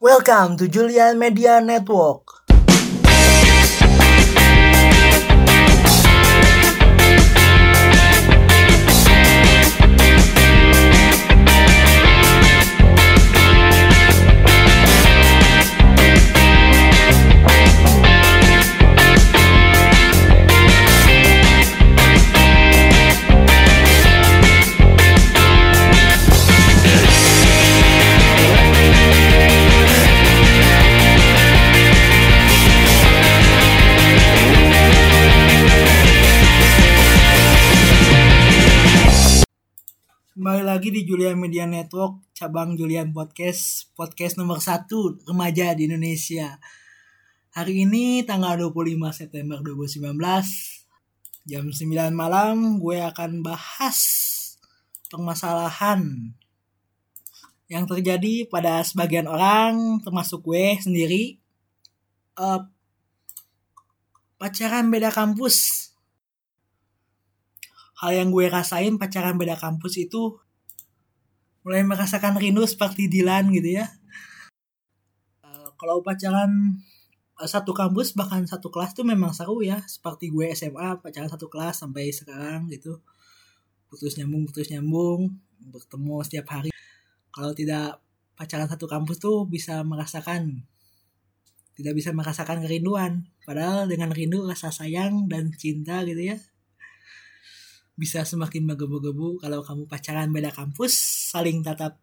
Welcome to Julian Media Network. Lagi di Julian Media Network, cabang Julian Podcast, podcast nomor satu remaja di Indonesia. Hari ini tanggal 25 September 2019, jam 9 malam gue akan bahas permasalahan yang terjadi pada sebagian orang, termasuk gue sendiri, eh, pacaran beda kampus hal yang gue rasain pacaran beda kampus itu mulai merasakan rindu seperti Dilan gitu ya. Uh, kalau pacaran uh, satu kampus bahkan satu kelas tuh memang seru ya. Seperti gue SMA pacaran satu kelas sampai sekarang gitu. Putus nyambung putus nyambung bertemu setiap hari. Kalau tidak pacaran satu kampus tuh bisa merasakan tidak bisa merasakan kerinduan. Padahal dengan rindu rasa sayang dan cinta gitu ya bisa semakin menggebu-gebu kalau kamu pacaran beda kampus, saling tatap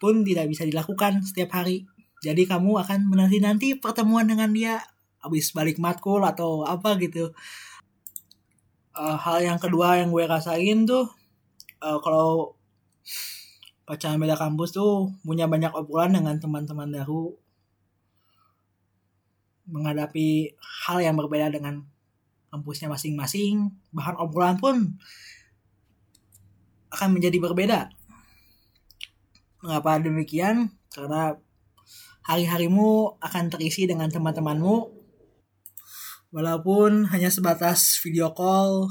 pun tidak bisa dilakukan setiap hari. Jadi kamu akan menanti-nanti pertemuan dengan dia habis balik matkul atau apa gitu. Uh, hal yang kedua yang gue rasain tuh uh, kalau pacaran beda kampus tuh punya banyak obrolan dengan teman-teman baru menghadapi hal yang berbeda dengan kampusnya masing-masing bahan obrolan pun akan menjadi berbeda mengapa demikian? Karena hari-harimu akan terisi dengan teman-temanmu. Walaupun hanya sebatas video call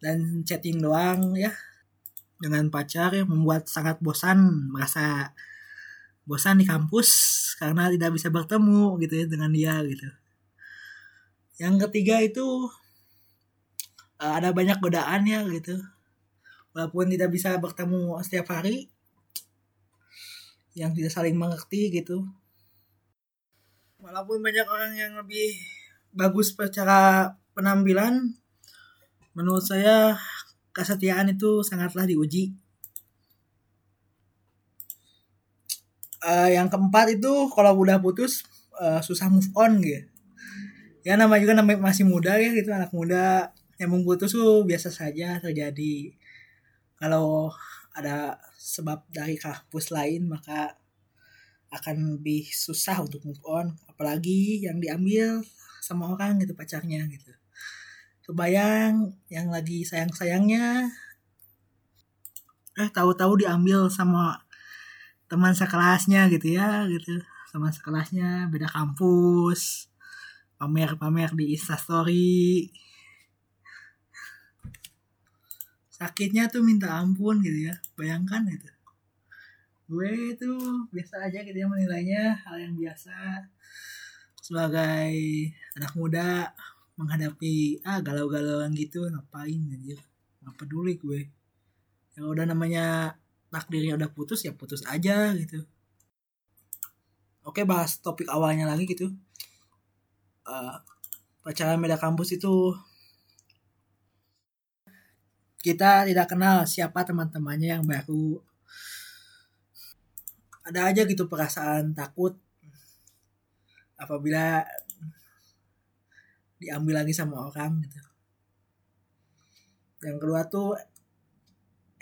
dan chatting doang ya. Dengan pacar yang membuat sangat bosan merasa bosan di kampus karena tidak bisa bertemu gitu ya dengan dia gitu. Yang ketiga itu uh, ada banyak godaan ya gitu. Walaupun tidak bisa bertemu setiap hari yang tidak saling mengerti gitu. Walaupun banyak orang yang lebih bagus secara penampilan menurut saya kesetiaan itu sangatlah diuji. Uh, yang keempat itu kalau udah putus uh, susah move on gitu. Ya nama juga namanya masih muda ya gitu anak muda. Yang memutus tuh biasa saja terjadi. Kalau ada sebab dari kampus lain maka akan lebih susah untuk move on. Apalagi yang diambil sama orang gitu pacarnya gitu. Kebayang yang lagi sayang sayangnya eh tahu-tahu diambil sama teman sekelasnya gitu ya gitu. Teman sekelasnya beda kampus pamer-pamer di instastory sakitnya tuh minta ampun gitu ya. Bayangkan itu gue itu biasa aja gitu ya menilainya hal yang biasa. Sebagai anak muda menghadapi ah galau-galauan gitu ngapain anjir? Nggak peduli gue. Yang udah namanya takdirnya udah putus ya putus aja gitu. Oke bahas topik awalnya lagi gitu. Uh, pacaran beda kampus itu kita tidak kenal siapa teman-temannya yang baru. Ada aja gitu perasaan takut. Apabila diambil lagi sama orang gitu. Yang kedua tuh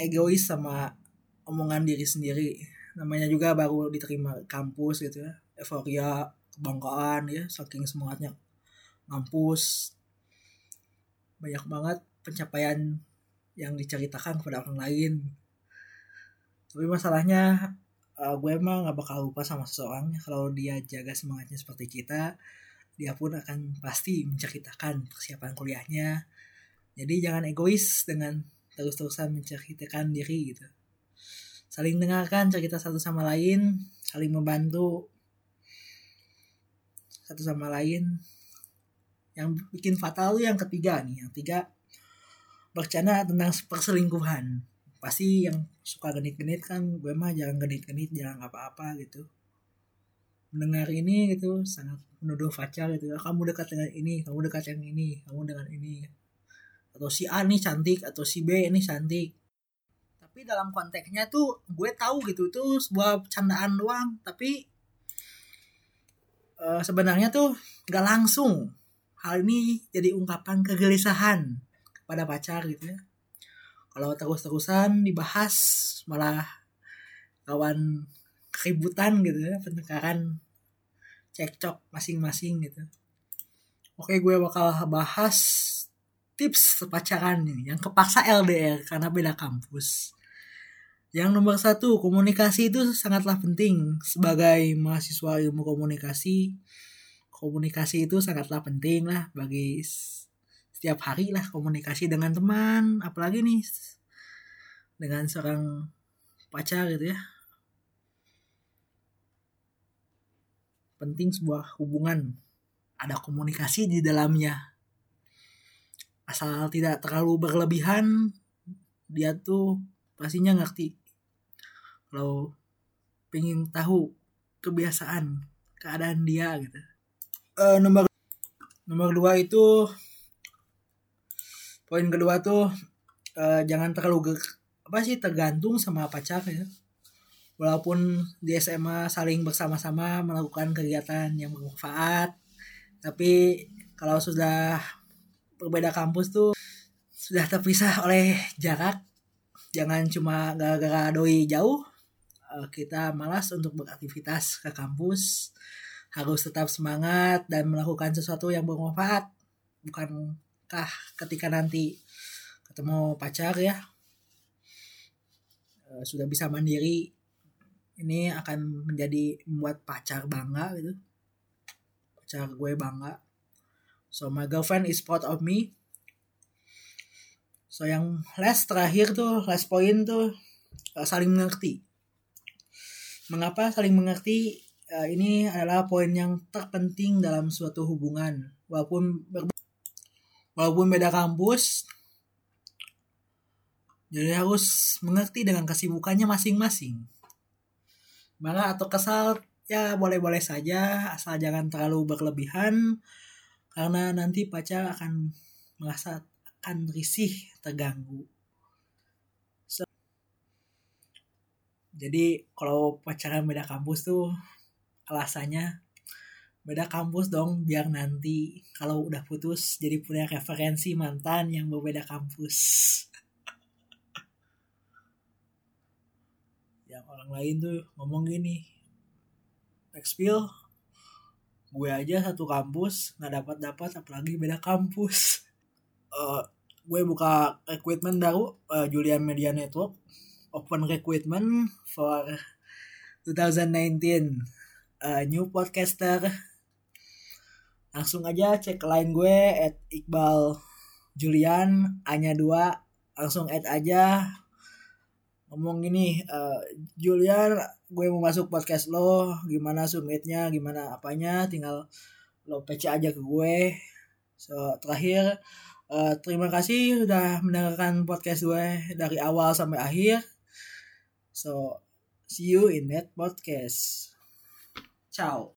egois sama omongan diri sendiri. Namanya juga baru diterima kampus gitu ya. Euforia kebanggaan ya saking semangatnya. Ngampus banyak banget pencapaian yang diceritakan kepada orang lain. Tapi masalahnya uh, gue emang gak bakal lupa sama seseorang. Kalau dia jaga semangatnya seperti kita dia pun akan pasti menceritakan persiapan kuliahnya. Jadi jangan egois dengan terus-terusan menceritakan diri gitu. Saling dengarkan cerita satu sama lain saling membantu satu sama lain. Yang bikin fatal tuh yang ketiga nih yang tiga bercanda tentang perselingkuhan. Pasti yang suka genit-genit kan gue mah jangan genit-genit jangan apa-apa gitu. Mendengar ini gitu sangat menuduh pacar gitu kamu dekat dengan ini kamu dekat yang ini kamu dengan ini. Atau si A nih cantik atau si B ini cantik. Tapi dalam konteksnya tuh gue tahu gitu itu sebuah candaan doang. Tapi uh, sebenarnya tuh gak langsung. Hal ini jadi ungkapan kegelisahan kepada pacar gitu ya. Kalau terus-terusan dibahas malah kawan keributan gitu ya pertengkaran cekcok masing-masing gitu. Oke gue bakal bahas tips pacaran nih yang kepaksa LDR karena beda kampus. Yang nomor satu komunikasi itu sangatlah penting. Sebagai mahasiswa ilmu komunikasi komunikasi itu sangatlah penting lah bagi setiap hari lah komunikasi dengan teman apalagi nih dengan seorang pacar gitu ya. Penting sebuah hubungan ada komunikasi di dalamnya. Asal tidak terlalu berlebihan dia tuh pastinya ngerti. Kalau pengen tahu kebiasaan keadaan dia gitu. Uh, nomor nomor dua itu poin kedua tuh uh, jangan terlalu apa sih tergantung sama pacar ya. Walaupun di SMA saling bersama-sama melakukan kegiatan yang bermanfaat tapi kalau sudah berbeda kampus tuh sudah terpisah oleh jarak jangan cuma gara-gara doi jauh eh, kita malas untuk beraktivitas ke kampus. Harus tetap semangat dan melakukan sesuatu yang bermanfaat bukankah ketika nanti ketemu pacar ya eh, sudah bisa mandiri ini akan menjadi membuat pacar bangga gitu pacar gue bangga so my girlfriend is proud of me So yang last terakhir tuh last point tuh uh, saling mengerti. Mengapa saling mengerti? Uh, ini adalah poin yang terpenting dalam suatu hubungan. Walaupun walaupun beda kampus, jadi harus mengerti dengan kesibukannya masing-masing. Marah atau kesal ya boleh-boleh saja asal jangan terlalu berlebihan karena nanti pacar akan merasa akan risih terganggu so, jadi kalau pacaran beda kampus tuh alasannya beda kampus dong biar nanti. Kalau udah putus jadi punya referensi mantan yang berbeda kampus. Yang orang lain tuh ngomong gini Expil gue aja satu kampus nggak dapat dapat apalagi beda kampus. Uh, gue buka recruitment baru uh, Julian Media Network open recruitment for 2019 uh, new podcaster langsung aja cek line gue at Iqbal Julian hanya dua langsung add aja ngomong gini uh, Julian gue mau masuk podcast lo gimana summitnya gimana apanya tinggal lo PC aja ke gue so terakhir Uh, terima kasih sudah mendengarkan podcast gue dari awal sampai akhir. So, see you in that podcast. Ciao.